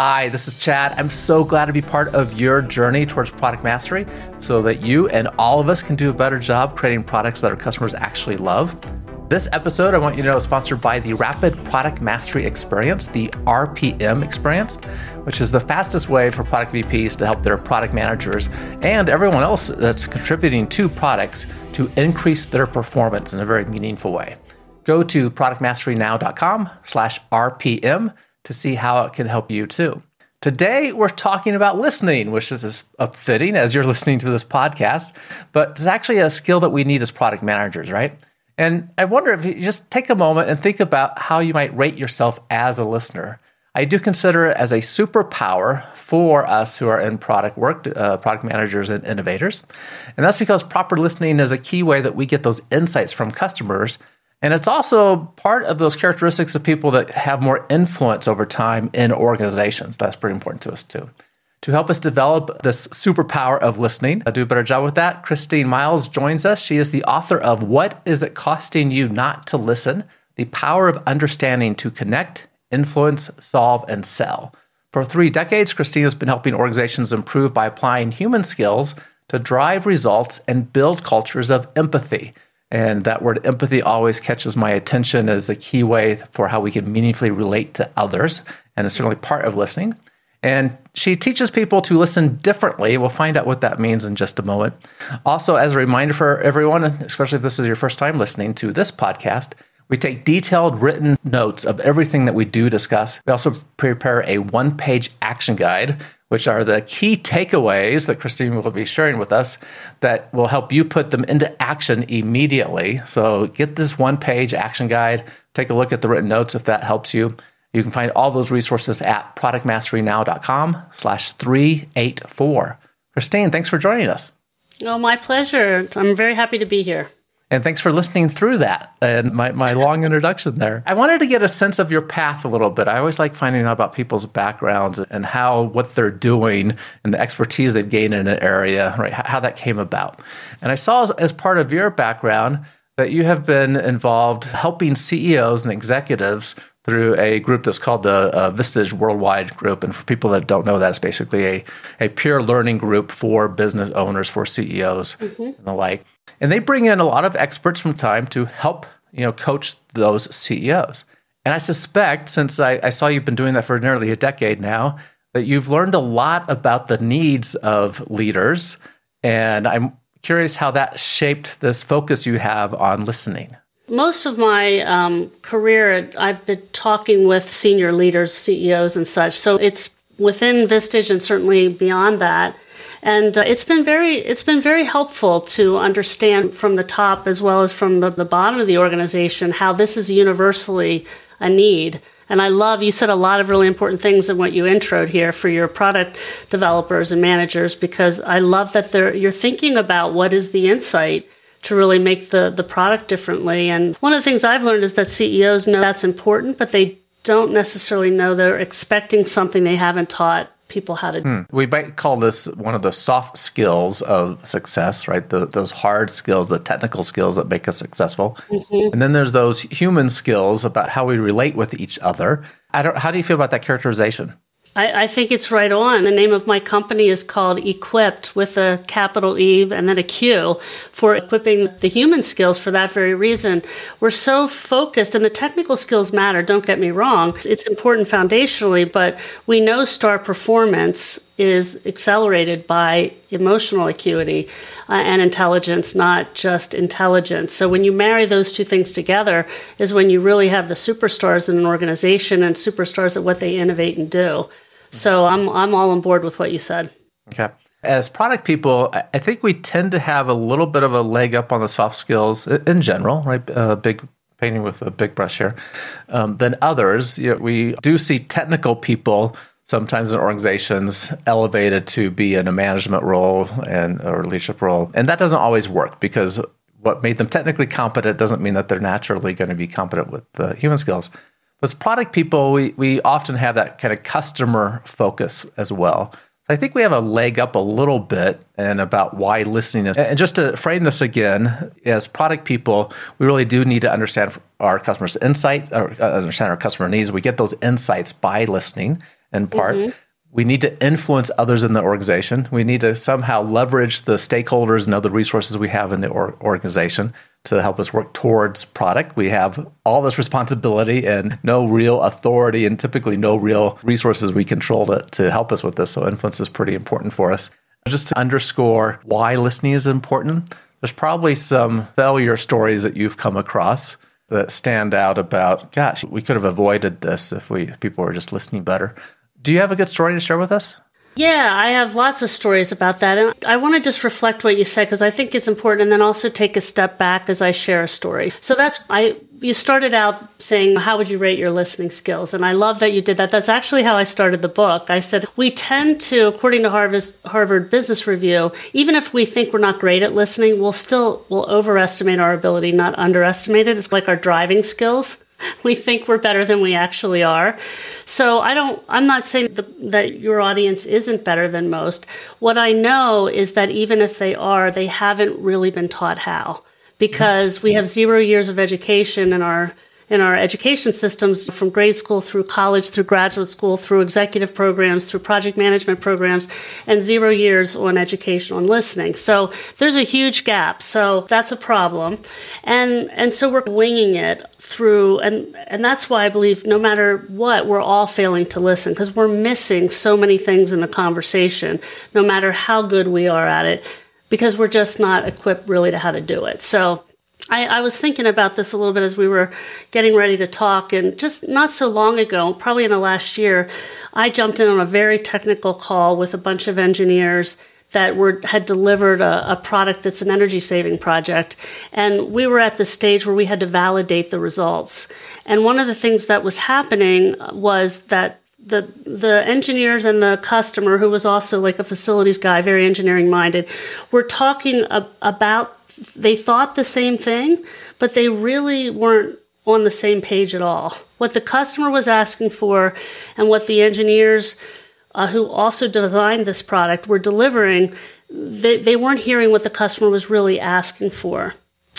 Hi, this is Chad. I'm so glad to be part of your journey towards product mastery so that you and all of us can do a better job creating products that our customers actually love. This episode, I want you to know, is sponsored by the Rapid Product Mastery Experience, the RPM experience, which is the fastest way for product VPs to help their product managers and everyone else that's contributing to products to increase their performance in a very meaningful way. Go to productmasterynow.com slash RPM to see how it can help you too. Today, we're talking about listening, which is fitting as you're listening to this podcast, but it's actually a skill that we need as product managers, right? And I wonder if you just take a moment and think about how you might rate yourself as a listener. I do consider it as a superpower for us who are in product work, uh, product managers and innovators. And that's because proper listening is a key way that we get those insights from customers and it's also part of those characteristics of people that have more influence over time in organizations. That's pretty important to us too. To help us develop this superpower of listening, I'll do a better job with that. Christine Miles joins us. She is the author of What Is It Costing You Not to Listen? The Power of Understanding to Connect, Influence, Solve, and Sell. For three decades, Christine has been helping organizations improve by applying human skills to drive results and build cultures of empathy. And that word empathy always catches my attention as a key way for how we can meaningfully relate to others. And it's certainly part of listening. And she teaches people to listen differently. We'll find out what that means in just a moment. Also, as a reminder for everyone, especially if this is your first time listening to this podcast, we take detailed written notes of everything that we do discuss. We also prepare a one page action guide which are the key takeaways that Christine will be sharing with us that will help you put them into action immediately. So get this one page action guide, take a look at the written notes if that helps you. You can find all those resources at productmasterynow.com slash 384. Christine, thanks for joining us. Oh, my pleasure. I'm very happy to be here. And thanks for listening through that and my, my long introduction there. I wanted to get a sense of your path a little bit. I always like finding out about people's backgrounds and how what they're doing and the expertise they've gained in an area, right? How that came about. And I saw as, as part of your background that you have been involved helping CEOs and executives through a group that's called the uh, Vistage Worldwide Group. And for people that don't know that, it's basically a, a peer learning group for business owners, for CEOs, mm-hmm. and the like. And they bring in a lot of experts from time to help, you know, coach those CEOs. And I suspect, since I, I saw you've been doing that for nearly a decade now, that you've learned a lot about the needs of leaders. And I'm curious how that shaped this focus you have on listening. Most of my um, career, I've been talking with senior leaders, CEOs, and such. So it's within Vistage and certainly beyond that and uh, it's been very it's been very helpful to understand from the top as well as from the, the bottom of the organization how this is universally a need and I love you said a lot of really important things in what you introed here for your product developers and managers because I love that you're thinking about what is the insight to really make the the product differently. And one of the things I've learned is that CEOs know that's important, but they don't necessarily know they're expecting something they haven't taught people how to. Hmm. We might call this one of the soft skills of success, right? The, those hard skills, the technical skills that make us successful. Mm-hmm. And then there's those human skills about how we relate with each other. I don't. How do you feel about that characterization? I, I, think it's right on. The name of my company is called EQuipt with a capital E and then a Q for equipping the human skills for that very reason. We're so focused, and the technical skills matter, don't get me wrong. It's important foundationally, but we know star performance is accelerated by emotional acuity uh, and intelligence, not just intelligence. So when you marry those two things together, is when you really have the superstars in an organization and superstars at what they innovate and do. So I'm I'm all on board with what you said. Okay. As product people, I think we tend to have a little bit of a leg up on the soft skills in general, right? Uh, big painting with a big brush here, um, than others. You know, we do see technical people sometimes in organizations elevated to be in a management role and or leadership role, and that doesn't always work because what made them technically competent doesn't mean that they're naturally going to be competent with the human skills. But as product people, we, we often have that kind of customer focus as well. so I think we have a leg up a little bit and about why listening is. And just to frame this again, as product people, we really do need to understand our customers' insight, or uh, understand our customer needs. We get those insights by listening. In part. Mm-hmm. We need to influence others in the organization. We need to somehow leverage the stakeholders and other resources we have in the or- organization to help us work towards product. We have all this responsibility and no real authority and typically no real resources we control to, to help us with this. So influence is pretty important for us. Just to underscore why listening is important, there's probably some failure stories that you've come across that stand out about, gosh, we could have avoided this if we if people were just listening better. Do you have a good story to share with us? Yeah, I have lots of stories about that. And I want to just reflect what you said because I think it's important and then also take a step back as I share a story. So that's, I, you started out saying, How would you rate your listening skills? And I love that you did that. That's actually how I started the book. I said, We tend to, according to Harvard, Business Review, even if we think we're not great at listening, we'll still, we'll overestimate our ability, not underestimate it. It's like our driving skills. we think we're better than we actually are. So I don't I'm not saying the, that your audience isn't better than most. What I know is that even if they are, they haven't really been taught how because we have 0 years of education in our in our education systems from grade school through college through graduate school through executive programs through project management programs and zero years on education on listening. So there's a huge gap. So that's a problem. And and so we're winging it through and and that's why i believe no matter what we're all failing to listen because we're missing so many things in the conversation no matter how good we are at it because we're just not equipped really to how to do it. So I, I, was thinking about this a little bit as we were getting ready to talk, and just not so long ago, probably in the last year, I jumped in on a very technical call with a bunch of engineers that were had delivered a, a product that's an energy saving project, and we were at the stage where we had to validate the results. And one of the things that was happening was that the the engineers and the customer, who was also like a facilities guy, very engineering minded, were talking ab- about they thought the same thing, but they really weren't on the same page at all. What the customer was asking for and what the engineers uh, who also designed this product were delivering, they, they weren't hearing what the customer was really asking for.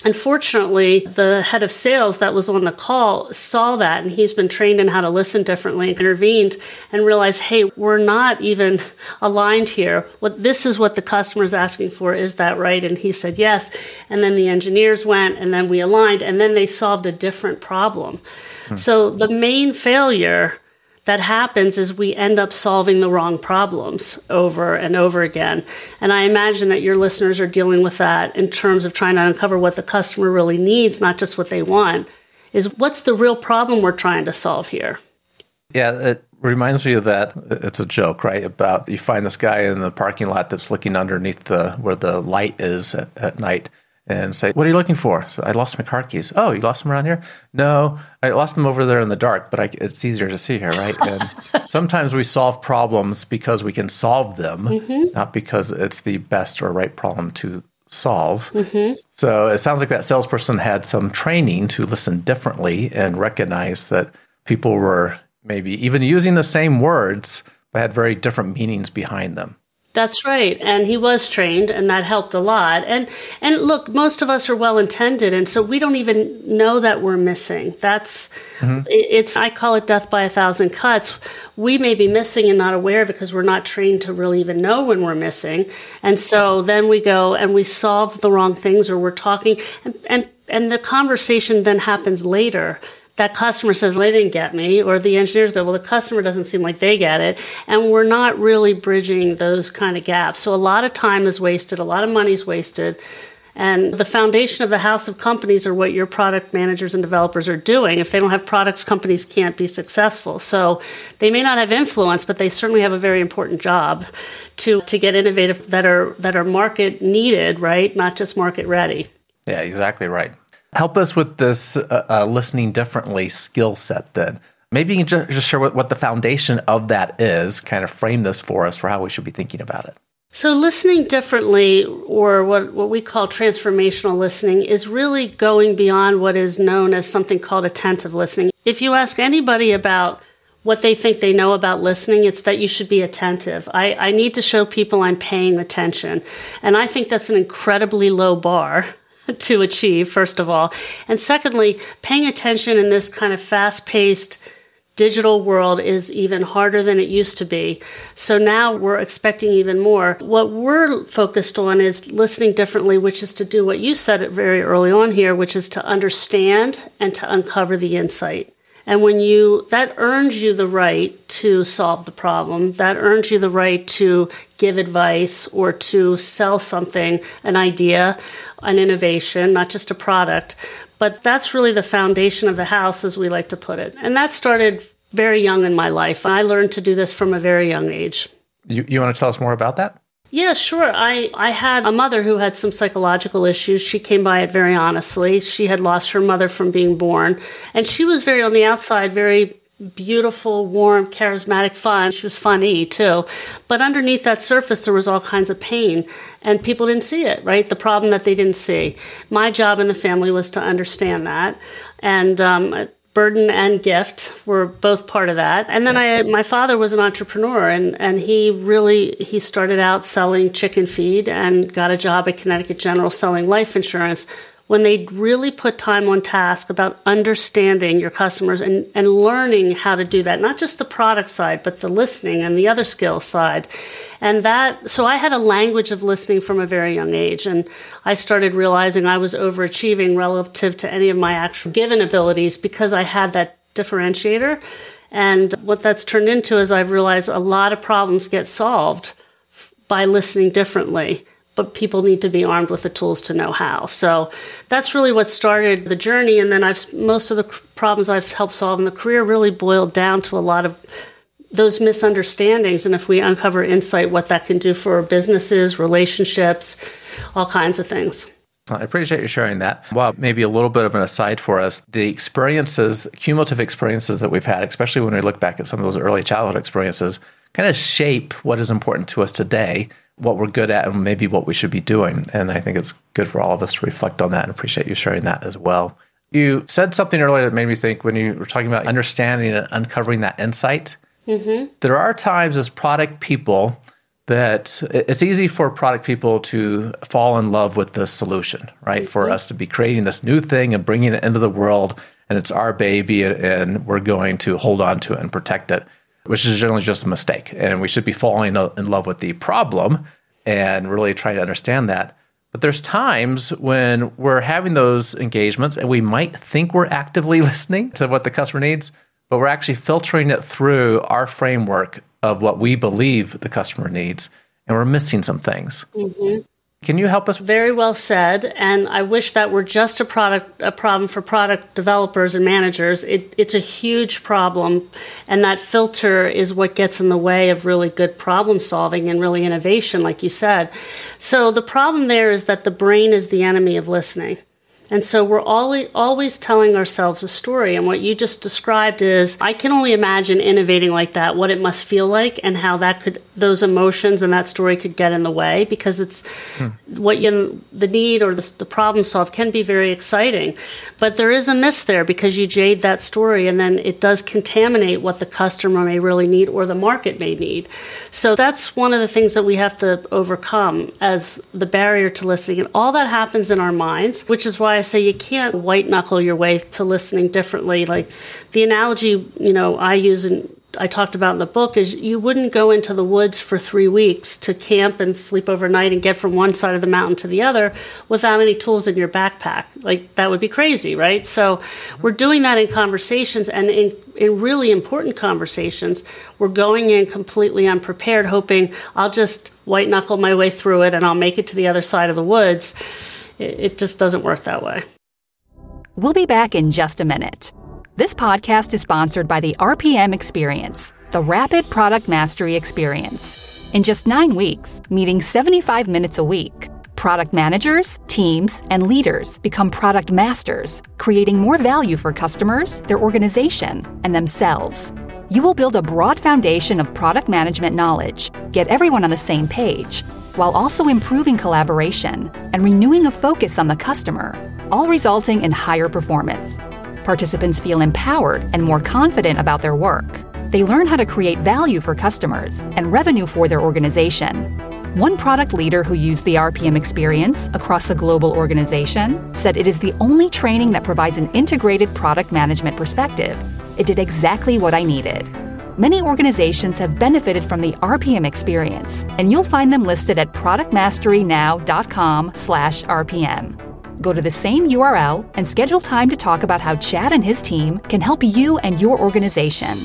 Unfortunately, the head of sales that was on the call saw that and he's been trained in how to listen differently and intervened and realized, hey, we're not even aligned here. What this is what the customer is asking for. Is that right? And he said yes. And then the engineers went and then we aligned and then they solved a different problem. Hmm. So the main failure that happens is we end up solving the wrong problems over and over again. And I imagine that your listeners are dealing with that in terms of trying to uncover what the customer really needs, not just what they want. Is what's the real problem we're trying to solve here? Yeah, it reminds me of that. It's a joke, right? About you find this guy in the parking lot that's looking underneath the where the light is at, at night and say, "What are you looking for?" So I lost my car keys. Oh, you lost them around here? No, I lost them over there in the dark, but I, it's easier to see here, right? And sometimes we solve problems because we can solve them, mm-hmm. not because it's the best or right problem to solve. Mm-hmm. So it sounds like that salesperson had some training to listen differently and recognize that people were maybe even using the same words but had very different meanings behind them. That's right. And he was trained and that helped a lot. And and look, most of us are well intended and so we don't even know that we're missing. That's mm-hmm. it's I call it death by a thousand cuts. We may be missing and not aware because we're not trained to really even know when we're missing. And so then we go and we solve the wrong things or we're talking and and, and the conversation then happens later that customer says, well, they didn't get me, or the engineers go, well, the customer doesn't seem like they get it. And we're not really bridging those kind of gaps. So a lot of time is wasted, a lot of money is wasted. And the foundation of the house of companies are what your product managers and developers are doing. If they don't have products, companies can't be successful. So they may not have influence, but they certainly have a very important job to, to get innovative that are that are market needed, right? Not just market ready. Yeah, exactly right. Help us with this uh, uh, listening differently skill set then. Maybe you can just, share what, what the foundation of that is, kind of frame this for us for how we should be thinking about it. So, listening differently, or what, what we call transformational listening, is really going beyond what is known as something called attentive listening. If you ask anybody about what they think they know about listening, it's that you should be attentive. I, I need to show people I'm paying attention. And I think that's an incredibly low bar to achieve, first of all. And secondly, paying attention in this kind of fast paced, digital world is even harder than it used to be. So now we're expecting even more. What we're focused on is listening differently, which is to do what you said very early on here, which is to understand and to uncover the insight. And when you, that earns you the right to solve the problem, that earns you the right to give advice or to sell something, an idea, an innovation, not just a product. But that's really the foundation of the house, as we like to put it. And that started very young in my life. I learned to do this from a very young age. You, you want to tell us more about that? Yeah, sure. I, I had a mother who had some psychological issues. She came by it very honestly. She had lost her mother from being born. And she was very, on the outside, very beautiful, warm, charismatic, fun. She was funny too. But underneath that surface, there was all kinds of pain, and people didn't see it, right? The problem that they didn't see. My job in the family was to understand that. And um, burden and gift were both part of that. And then i my father was an entrepreneur and and he really he started out selling chicken feed and got a job at connecticut general selling life insurance when they really put time on task about understanding your customers and, and learning how to do that, not just the product side, but the listening and the other skills side. And that, so I had a language of listening from a very young age. And I started realizing I was overachieving relative to any of my actual given abilities because I had that differentiator. And what that's turned into is I've realized a lot of problems get solved by listening differently but people need to be armed with the tools to know how. So that's really what started the journey. And then I've most of the problems I've helped solve in the career really boiled down to a lot of those misunderstandings. And if we uncover insight, what that can do for businesses, relationships, all kinds of things. I appreciate you sharing that. Well, maybe a little bit of an aside for us. The experiences, cumulative experiences that we've had, especially when we look back at some of those early childhood experiences, kind of shape what is important to us today what we're good at and maybe what we should be doing. And I think it's good for all of us to reflect on that and appreciate you sharing that as well. You said something earlier that made me think when you were talking about understanding and uncovering that insight. Mm-hmm. There are times as product people that it's easy for product people to fall in love with the solution, right? Mm-hmm. For us to be creating this new thing and bringing it into the world, and it's our baby, and we're going to hold on to it and protect it which is generally just a mistake. And we should be falling in love with the problem and really try to understand that. But there's times when we're having those engagements and we might think we're actively listening to what the customer needs, but we're actually filtering it through our framework of what we believe the customer needs. And we're missing some things. Mm-hmm. Can you help us? Very well said. And I wish that were just a product a problem for product developers and managers. It, it's a huge problem, and that filter is what gets in the way of really good problem solving and really innovation, like you said. So the problem there is that the brain is the enemy of listening. And so we're always telling ourselves a story. And what you just described is I can only imagine innovating like that, what it must feel like, and how that could, those emotions and that story could get in the way because it's hmm. what you, the need or the, the problem solve can be very exciting. But there is a miss there because you jade that story and then it does contaminate what the customer may really need or the market may need. So that's one of the things that we have to overcome as the barrier to listening. And all that happens in our minds, which is why I say you can't white knuckle your way to listening differently. Like the analogy, you know, I use and I talked about in the book is you wouldn't go into the woods for three weeks to camp and sleep overnight and get from one side of the mountain to the other without any tools in your backpack. Like that would be crazy, right? So we're doing that in conversations and in, in really important conversations, we're going in completely unprepared, hoping I'll just white knuckle my way through it and I'll make it to the other side of the woods it, it just doesn't work that way. We'll be back in just a minute. This podcast is sponsored by the RPM Experience, the Rapid Product Mastery Experience. In just nine weeks, meeting 75 minutes a week, product managers, teams, and leaders become product masters, creating more value for customers, their organization, and themselves. You will build a broad foundation of product management knowledge, get everyone on the same page, while also improving collaboration and renewing a focus on the customer, all resulting in higher performance. Participants feel empowered and more confident about their work. They learn how to create value for customers and revenue for their organization. One product leader who used the RPM experience across a global organization said it is the only training that provides an integrated product management perspective It did exactly what I needed. Many organizations have benefited from the RPM experience, and you'll find them listed at productmasterynow.com/rpm. Go to the same URL and schedule time to talk about how Chad and his team can help you and your organization.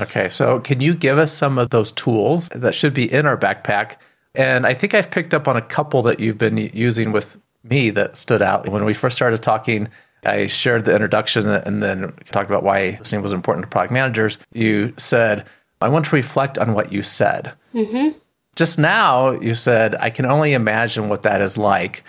Okay, so can you give us some of those tools that should be in our backpack? And I think I've picked up on a couple that you've been using with me that stood out. When we first started talking, I shared the introduction and then talked about why listening was important to product managers. You said, I want to reflect on what you said. Mm-hmm. Just now, you said, I can only imagine what that is like.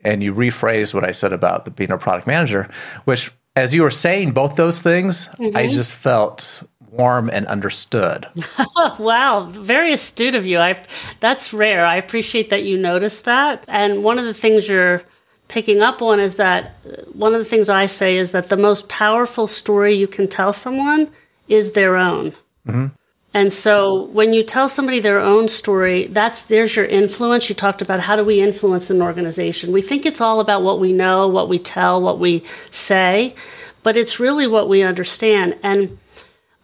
And you rephrased what I said about the, being a product manager, which, as you were saying both those things, mm-hmm. I just felt warm and understood. wow, very astute of you. I that's rare. I appreciate that you noticed that. And one of the things you're picking up on is that one of the things I say is that the most powerful story you can tell someone is their own. Mm-hmm. And so when you tell somebody their own story, that's there's your influence. You talked about how do we influence an organization. We think it's all about what we know, what we tell, what we say, but it's really what we understand. And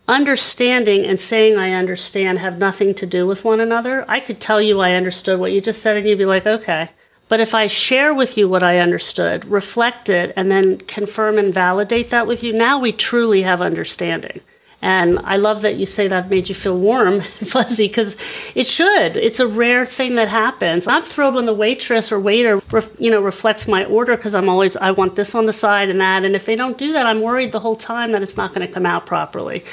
understanding and saying I understand have nothing to do with one another. I could tell you I understood what you just said, and you'd be like, okay. But if I share with you what I understood, reflect it, and then confirm and validate that with you, now we truly have understanding. And I love that you say that made you feel warm and fuzzy because it should. It's a rare thing that happens. I'm thrilled when the waitress or waiter, you know, reflects my order because I'm always I want this on the side and that. And if they don't do that, I'm worried the whole time that it's not going to come out properly.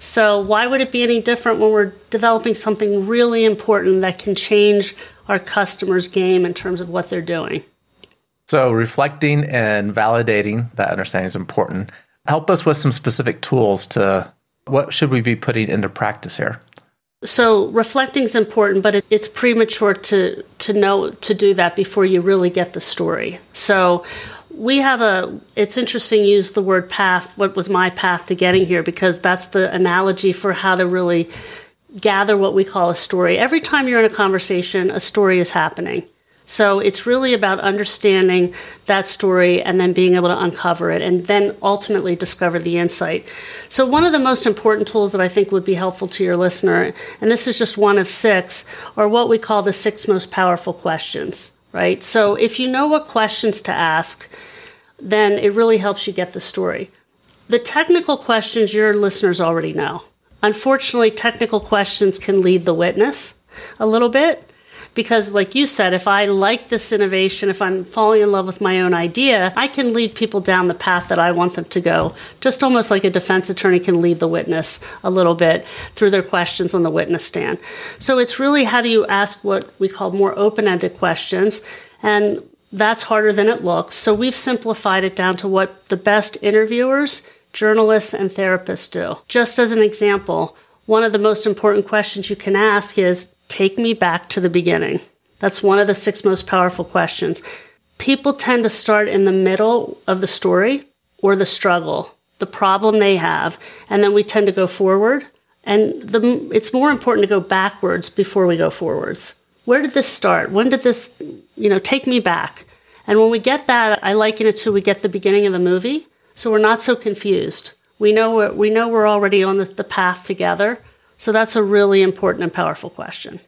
So why would it be any different when we're developing something really important that can change our customers' game in terms of what they're doing? So reflecting and validating that understanding is important. Help us with some specific tools to what should we be putting into practice here? So reflecting is important, but it's premature to to know to do that before you really get the story. So we have a it's interesting you use the word path what was my path to getting here because that's the analogy for how to really gather what we call a story every time you're in a conversation a story is happening so it's really about understanding that story and then being able to uncover it and then ultimately discover the insight. So, one of the most important tools that I think would be helpful to your listener, and this is just one of six, are what we call the six most powerful questions, right? So, if you know what questions to ask, then it really helps you get the story. The technical questions your listeners already know. Unfortunately, technical questions can lead the witness a little bit because like you said if i like this innovation if i'm falling in love with my own idea i can lead people down the path that i want them to go. Just almost like a defense attorney can lead the witness a little bit through their questions on the witness stand. So it's really how do you ask what we call more open-ended questions and that's harder than it looks. So we've simplified it down to what the best interviewers journalists and therapists do. Just as an example one of the most important questions you can ask is Take me back to the beginning. That's one of the six most powerful questions. People tend to start in the middle of the story or the struggle, the problem they have, and then we tend to go forward. And the, it's more important to go backwards before we go forwards. Where did this start? When did this, you know, take me back? And when we get that, I liken it to we get the beginning of the movie, so we're not so confused. We know we're, we know we're already on the, the path together, so that's a really important and powerful question.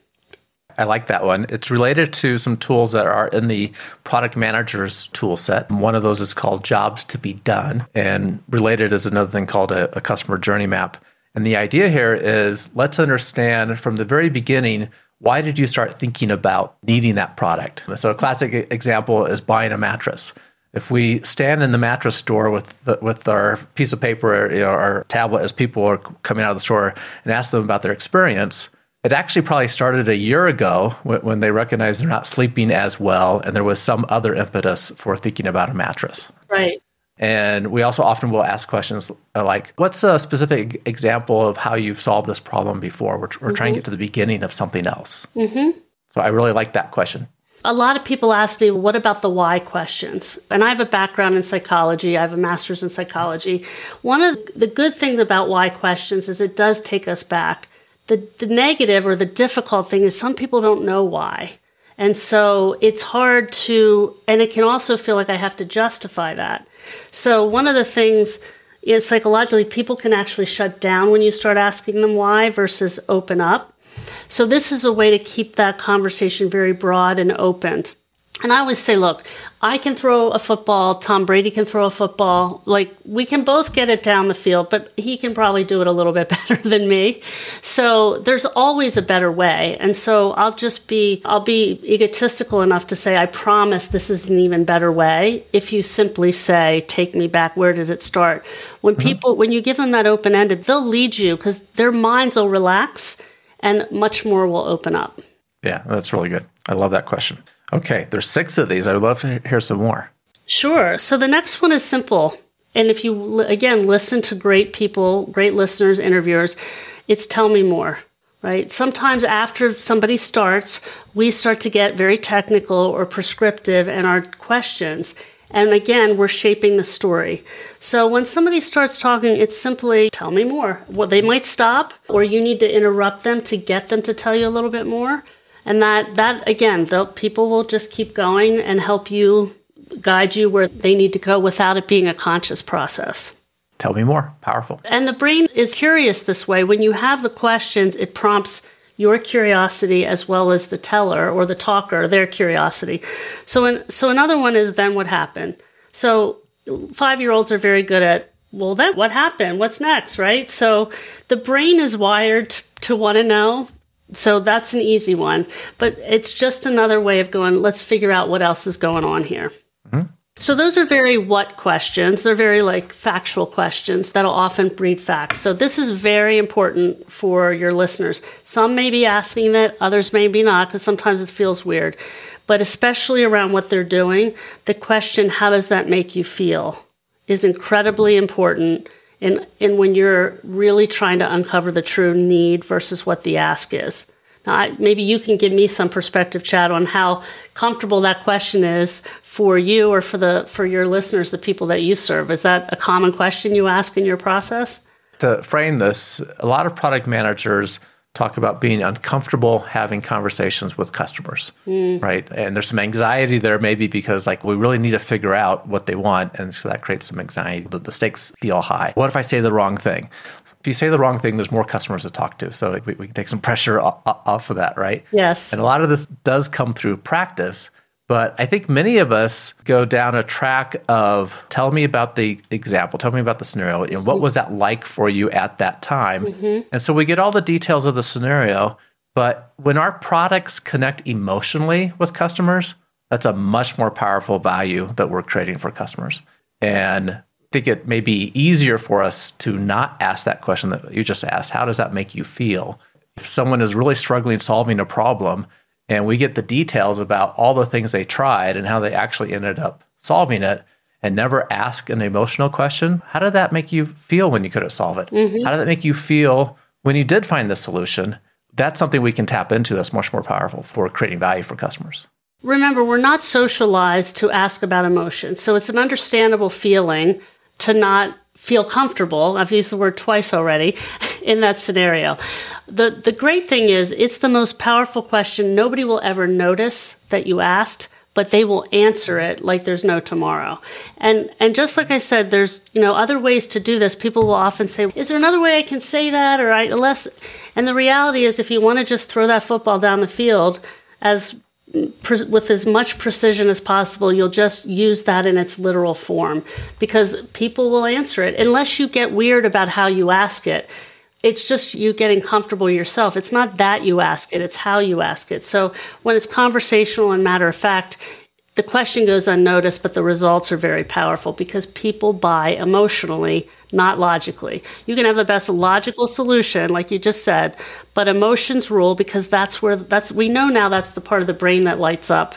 I like that one. It's related to some tools that are in the product manager's tool set. One of those is called Jobs to be Done. And related is another thing called a, a customer journey map. And the idea here is let's understand from the very beginning why did you start thinking about needing that product? So, a classic example is buying a mattress. If we stand in the mattress store with the, with our piece of paper, you know, our tablet as people are coming out of the store and ask them about their experience, it actually probably started a year ago when, when they recognized they're not sleeping as well, and there was some other impetus for thinking about a mattress. Right. And we also often will ask questions like, What's a specific example of how you've solved this problem before? We're, we're mm-hmm. trying to get to the beginning of something else. Mm-hmm. So I really like that question. A lot of people ask me, what about the why questions? And I have a background in psychology, I have a master's in psychology. One of the good things about why questions is it does take us back. The, the negative or the difficult thing is some people don't know why. And so it's hard to, and it can also feel like I have to justify that. So one of the things is psychologically, people can actually shut down when you start asking them why versus open up. So, this is a way to keep that conversation very broad and open. And I always say, look, I can throw a football, Tom Brady can throw a football. Like, we can both get it down the field, but he can probably do it a little bit better than me. So, there's always a better way. And so, I'll just be, I'll be egotistical enough to say, I promise this is an even better way. If you simply say, take me back, where did it start? When mm-hmm. people, when you give them that open ended, they'll lead you because their minds will relax and much more will open up. Yeah, that's really good. I love that question. Okay, there's six of these. I would love to hear some more. Sure. So the next one is simple. And if you, again, listen to great people, great listeners, interviewers, it's tell me more, right? Sometimes after somebody starts, we start to get very technical or prescriptive in our questions. And again, we're shaping the story. So when somebody starts talking, it's simply tell me more. Well, they might stop, or you need to interrupt them to get them to tell you a little bit more. And that that again the people will just keep going and help you guide you where they need to go without it being a conscious process. Tell me more. Powerful. And the brain is curious this way. When you have the questions it prompts your curiosity as well as the teller or the talker their curiosity so in, so another one is then what happened so five year olds are very good at well then what happened what's next right so the brain is wired to want to know so that's an easy one. But it's just another way of going, let's figure out what else is going on here. Mm-hmm. So those are very what questions. They're very like factual questions that'll often breed facts. So this is very important for your listeners. Some may be asking that, others may be not, because sometimes it feels weird. But especially around what they're doing, the question, how does that make you feel, is incredibly important and and when you're really trying to uncover the true need versus what the ask is. Now, I, maybe you can give me some perspective, Chad, on how comfortable that question is for you or for the for your listeners, the people that you serve. Is that a common question you ask in your process? To frame this, a lot of product managers talk about being uncomfortable having conversations with customers, mm. right? And there's some anxiety there, maybe because like we really need to figure out what they want, and so that creates some anxiety. The, the stakes feel high. What if I say the wrong thing? If you say the wrong thing, there's more customers to talk to, so we, we can take some pressure off, off of that, right? Yes. And a lot of this does come through practice. But I think many of us go down a track of tell me about the example, tell me about the scenario. Know, what was that like for you at that time? Mm-hmm. And so we get all the details of the scenario. But when our products connect emotionally with customers, that's a much more powerful value that we're creating for customers. And I think it may be easier for us to not ask that question that you just asked. How does that make you feel? If someone is really struggling solving a problem, and we get the details about all the things they tried and how they actually ended up solving it and never ask an emotional question. How did that make you feel when you couldn't solve it? Mm-hmm. how did that make you feel when you did find the solution? That's something we can tap into that's much more powerful for creating value for customers. Remember we're not socialized to ask about emotions. So it's an understandable feeling to not feel comfortable. I've used the word twice already in that scenario. The the great thing is it's the most powerful question nobody will ever notice that you asked, but they will answer it like there's no tomorrow. And and just like I said, there's you know other ways to do this. People will often say, "Is there another way I can say that?" Or I less. And the reality is, if you want to just throw that football down the field, as with as much precision as possible, you'll just use that in its literal form because people will answer it unless you get weird about how you ask it. It's just you getting comfortable yourself. It's not that you ask it, it's how you ask it. So when it's conversational and matter of fact, the question goes unnoticed, but the results are very powerful because people buy emotionally, not logically. You can have the best logical solution, like you just said, but emotions rule because that's where that's we know now that's the part of the brain that lights up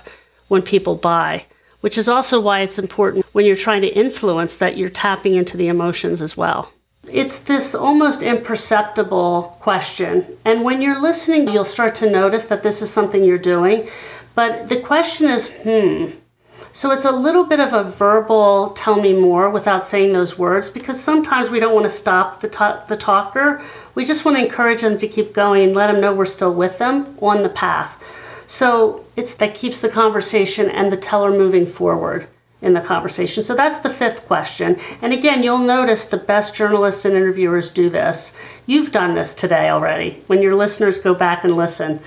when people buy, which is also why it's important when you're trying to influence that you're tapping into the emotions as well. It's this almost imperceptible question. And when you're listening, you'll start to notice that this is something you're doing but the question is, hmm. So it's a little bit of a verbal tell me more without saying those words because sometimes we don't want to stop the, the talker. We just want to encourage them to keep going, let them know we're still with them on the path. So it's that keeps the conversation and the teller moving forward in the conversation. So that's the fifth question. And again, you'll notice the best journalists and interviewers do this. You've done this today already when your listeners go back and listen.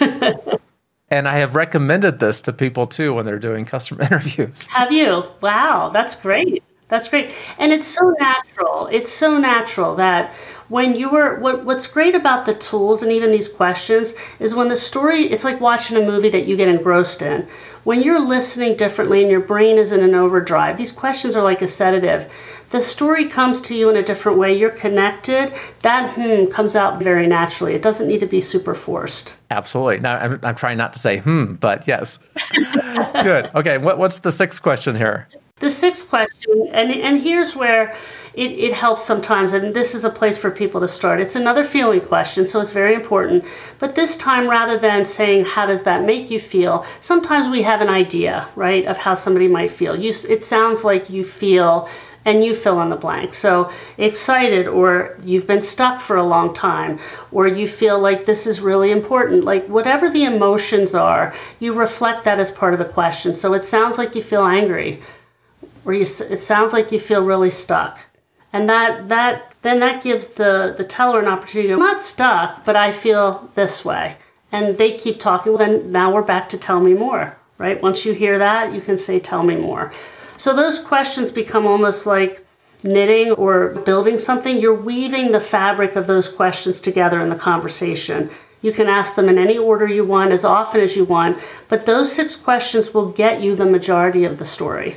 and I have recommended this to people too when they're doing customer interviews. Have you? Wow, that's great. That's great. And it's so natural. It's so natural that when you were what, what's great about the tools and even these questions is when the story it's like watching a movie that you get engrossed in when you're listening differently and your brain is in an overdrive these questions are like a sedative the story comes to you in a different way you're connected that hmm comes out very naturally it doesn't need to be super forced absolutely now i'm, I'm trying not to say hmm but yes good okay what, what's the sixth question here the sixth question and and here's where it, it helps sometimes, and this is a place for people to start. It's another feeling question, so it's very important. But this time, rather than saying, How does that make you feel? sometimes we have an idea, right, of how somebody might feel. You, it sounds like you feel and you fill in the blank. So excited, or you've been stuck for a long time, or you feel like this is really important. Like whatever the emotions are, you reflect that as part of the question. So it sounds like you feel angry, or you, it sounds like you feel really stuck and that that then that gives the the teller an opportunity i'm not stuck but i feel this way and they keep talking well, then now we're back to tell me more right once you hear that you can say tell me more so those questions become almost like knitting or building something you're weaving the fabric of those questions together in the conversation you can ask them in any order you want as often as you want but those six questions will get you the majority of the story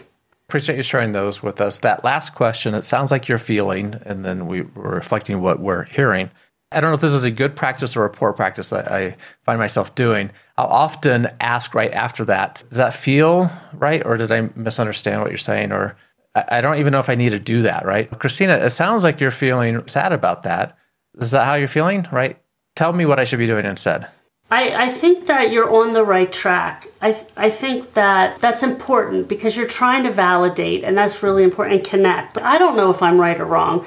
Appreciate you sharing those with us. That last question, it sounds like you're feeling, and then we were reflecting what we're hearing. I don't know if this is a good practice or a poor practice that I find myself doing. I'll often ask right after that, does that feel right? Or did I misunderstand what you're saying? Or I don't even know if I need to do that, right? Christina, it sounds like you're feeling sad about that. Is that how you're feeling, right? Tell me what I should be doing instead. I, I think that you're on the right track. I, I think that that's important because you're trying to validate, and that's really important, and connect. I don't know if I'm right or wrong,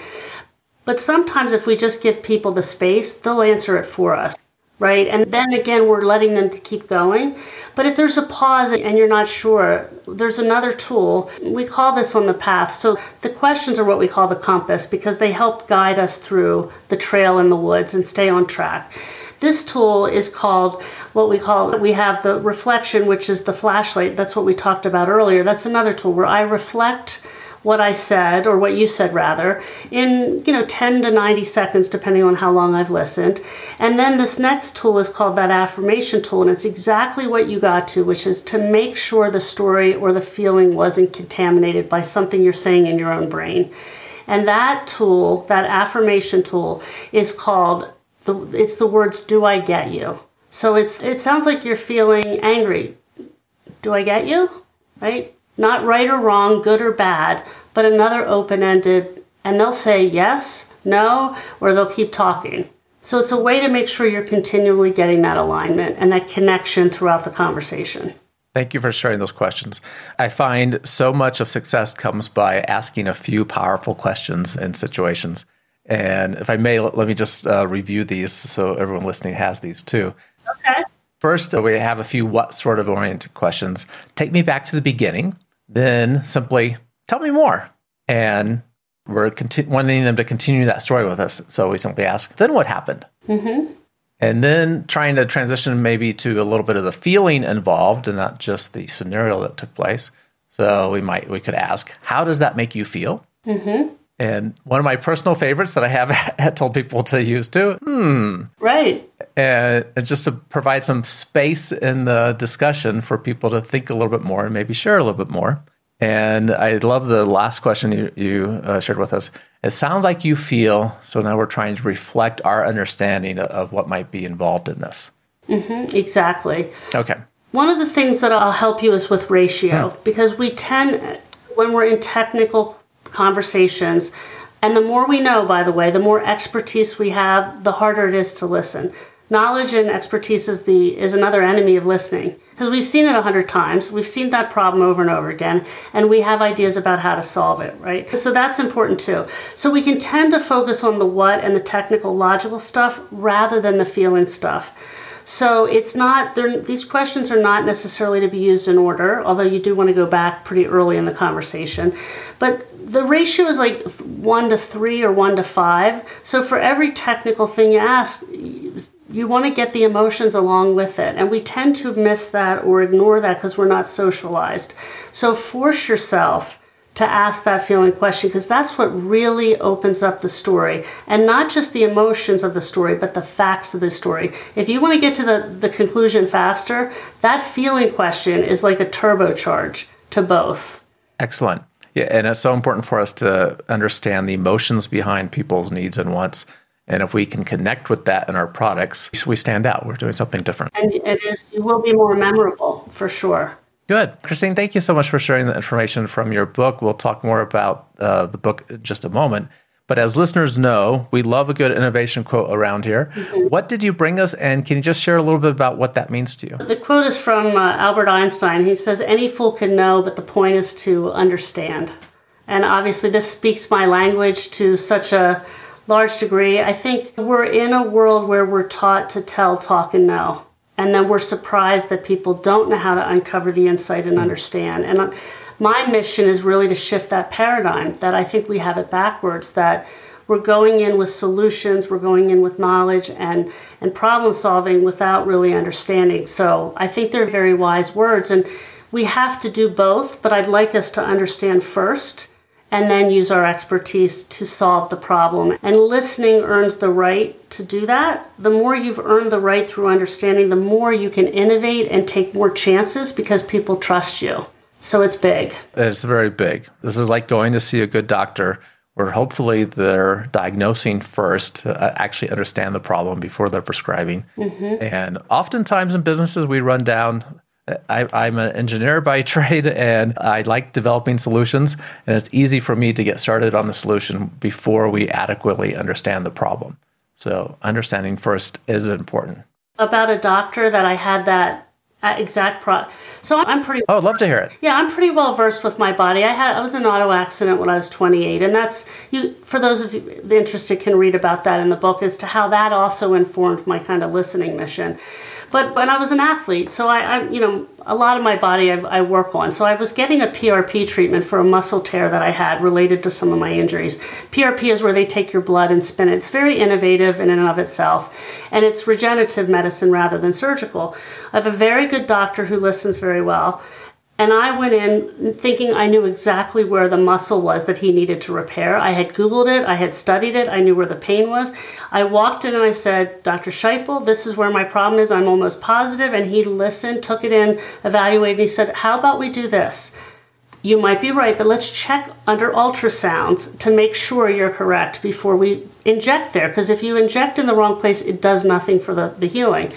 but sometimes if we just give people the space, they'll answer it for us, right? And then again, we're letting them to keep going. But if there's a pause and you're not sure, there's another tool. We call this on the path. So the questions are what we call the compass because they help guide us through the trail in the woods and stay on track. This tool is called what we call, we have the reflection, which is the flashlight. That's what we talked about earlier. That's another tool where I reflect what I said, or what you said rather, in you know 10 to 90 seconds, depending on how long I've listened. And then this next tool is called that affirmation tool, and it's exactly what you got to, which is to make sure the story or the feeling wasn't contaminated by something you're saying in your own brain. And that tool, that affirmation tool, is called the, it's the words "Do I get you?" So it's it sounds like you're feeling angry. Do I get you? Right? Not right or wrong, good or bad, but another open-ended, and they'll say yes, no, or they'll keep talking. So it's a way to make sure you're continually getting that alignment and that connection throughout the conversation. Thank you for sharing those questions. I find so much of success comes by asking a few powerful questions in situations. And if I may, let, let me just uh, review these so everyone listening has these too. Okay. First, we have a few what sort of oriented questions. Take me back to the beginning, then simply tell me more. And we're conti- wanting them to continue that story with us. So we simply ask, then what happened? Mm-hmm. And then trying to transition maybe to a little bit of the feeling involved and not just the scenario that took place. So we might, we could ask, how does that make you feel? Mm-hmm. And one of my personal favorites that I have told people to use too. Hmm. Right. And just to provide some space in the discussion for people to think a little bit more and maybe share a little bit more. And I love the last question you, you uh, shared with us. It sounds like you feel, so now we're trying to reflect our understanding of, of what might be involved in this. Mm-hmm, exactly. Okay. One of the things that I'll help you is with ratio hmm. because we tend, when we're in technical conversations. And the more we know, by the way, the more expertise we have, the harder it is to listen. Knowledge and expertise is the is another enemy of listening because we've seen it a hundred times. We've seen that problem over and over again, and we have ideas about how to solve it, right? So that's important too. So we can tend to focus on the what and the technical, logical stuff rather than the feeling stuff. So it's not these questions are not necessarily to be used in order, although you do want to go back pretty early in the conversation. But the ratio is like one to three or one to five. So for every technical thing you ask, you want to get the emotions along with it. And we tend to miss that or ignore that because we're not socialized. So force yourself to ask that feeling question because that's what really opens up the story. And not just the emotions of the story but the facts of the story. If you want to get to the, the conclusion faster that feeling question is like a turbocharge to both. Excellent. Yeah and it's so important for us to understand the emotions behind people's needs and wants. And if we can connect with that in our products we stand out. We're doing something different. And it is you will be more memorable for sure Good. Christine, thank you so much for sharing the information from your book. We'll talk more about uh, the book in just a moment. But as listeners know, we love a good innovation quote around here. Mm-hmm. What did you bring us, and can you just share a little bit about what that means to you? The quote is from uh, Albert Einstein. He says, Any fool can know, but the point is to understand. And obviously, this speaks my language to such a large degree. I think we're in a world where we're taught to tell, talk, and know and then we're surprised that people don't know how to uncover the insight and understand. And uh, my mission is really to shift that paradigm that I think we have it backwards that we're going in with solutions, we're going in with knowledge and and problem solving without really understanding. So I think they're very wise words and we have to do both, but I'd like us to understand first and then use our expertise to solve the problem. And listening earns the right to do that. The more you've earned the right through understanding, the more you can innovate and take more chances because people trust you. So it's big. It's very big. This is like going to see a good doctor where hopefully they're diagnosing first to uh, actually understand the problem before they're prescribing. Mm-hmm. And oftentimes in businesses, we run down I, am an engineer by trade and I like developing solutions. And it's easy for me to get started on the solution before we adequately understand the problem. So, understanding first is important. About a doctor that I had that uh, exact pro. So I'm pretty. Oh, I'd love to hear it. Yeah, I'm pretty well versed with my body. I had I was in an auto accident when I was 28, and that's you. For those of you interested, can read about that in the book as to how that also informed my kind of listening mission. But when I was an athlete, so I, I you know, a lot of my body I, I, work on. So I was getting a PRP treatment for a muscle tear that I had related to some of my injuries. PRP is where they take your blood and spin it. It's very innovative in and of itself, and it's regenerative medicine rather than surgical. I have a very good doctor who listens very well. And I went in thinking I knew exactly where the muscle was that he needed to repair. I had Googled it, I had studied it, I knew where the pain was. I walked in and I said, Dr. Scheipel, this is where my problem is. I'm almost positive. And he listened, took it in, evaluated. He said, How about we do this? You might be right, but let's check under ultrasound to make sure you're correct before we inject there. Because if you inject in the wrong place, it does nothing for the, the healing.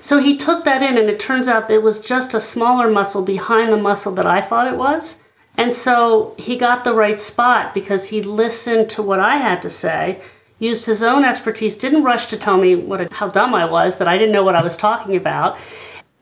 So he took that in, and it turns out it was just a smaller muscle behind the muscle that I thought it was. And so he got the right spot because he listened to what I had to say, used his own expertise, didn't rush to tell me what a, how dumb I was, that I didn't know what I was talking about,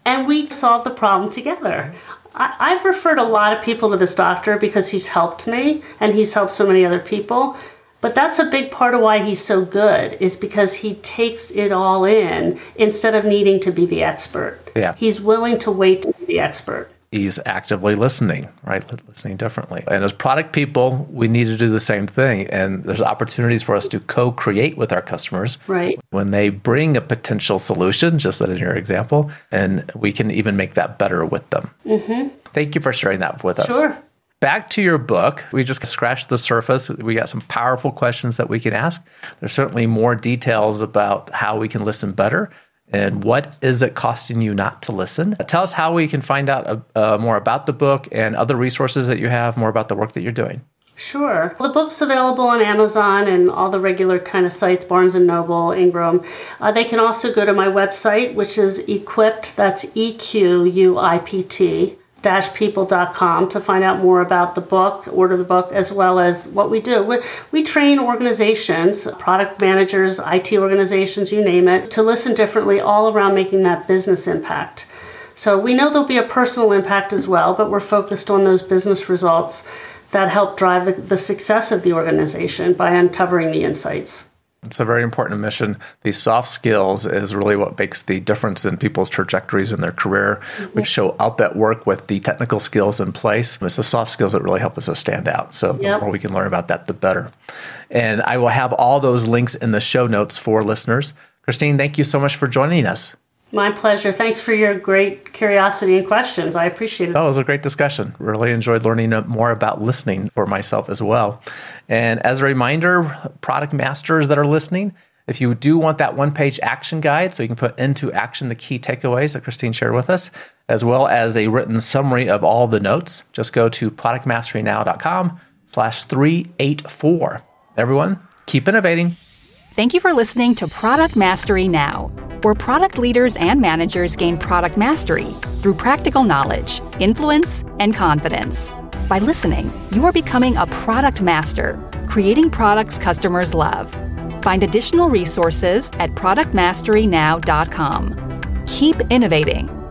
and we solved the problem together. I, I've referred a lot of people to this doctor because he's helped me and he's helped so many other people. But that's a big part of why he's so good is because he takes it all in instead of needing to be the expert. Yeah. He's willing to wait to be the expert. He's actively listening, right? Listening differently. And as product people, we need to do the same thing. And there's opportunities for us to co create with our customers. Right. When they bring a potential solution, just in your example, and we can even make that better with them. Mm-hmm. Thank you for sharing that with us. Sure back to your book. We just scratched the surface. We got some powerful questions that we can ask. There's certainly more details about how we can listen better and what is it costing you not to listen. Tell us how we can find out uh, uh, more about the book and other resources that you have, more about the work that you're doing. Sure. The book's available on Amazon and all the regular kind of sites, Barnes and Noble, Ingram. Uh, they can also go to my website, which is EQuipt, That's E Q U I P T people.com to find out more about the book, order the book, as well as what we do. We, we train organizations, product managers, IT organizations, you name it, to listen differently all around making that business impact. So we know there'll be a personal impact as well, but we're focused on those business results that help drive the, the success of the organization by uncovering the insights. It's a very important mission. These soft skills is really what makes the difference in people's trajectories in their career. We show up at work with the technical skills in place. It's the soft skills that really help us to stand out. So yep. the more we can learn about that, the better. And I will have all those links in the show notes for listeners. Christine, thank you so much for joining us. My pleasure. Thanks for your great curiosity and questions. I appreciate it. Oh, it was a great discussion. Really enjoyed learning more about listening for myself as well. And as a reminder, product masters that are listening, if you do want that one page action guide, so you can put into action the key takeaways that Christine shared with us, as well as a written summary of all the notes, just go to productmasterynow.com slash 384. Everyone, keep innovating. Thank you for listening to Product Mastery Now where product leaders and managers gain product mastery through practical knowledge, influence, and confidence. By listening, you are becoming a product master, creating products customers love. Find additional resources at productmasterynow.com. Keep innovating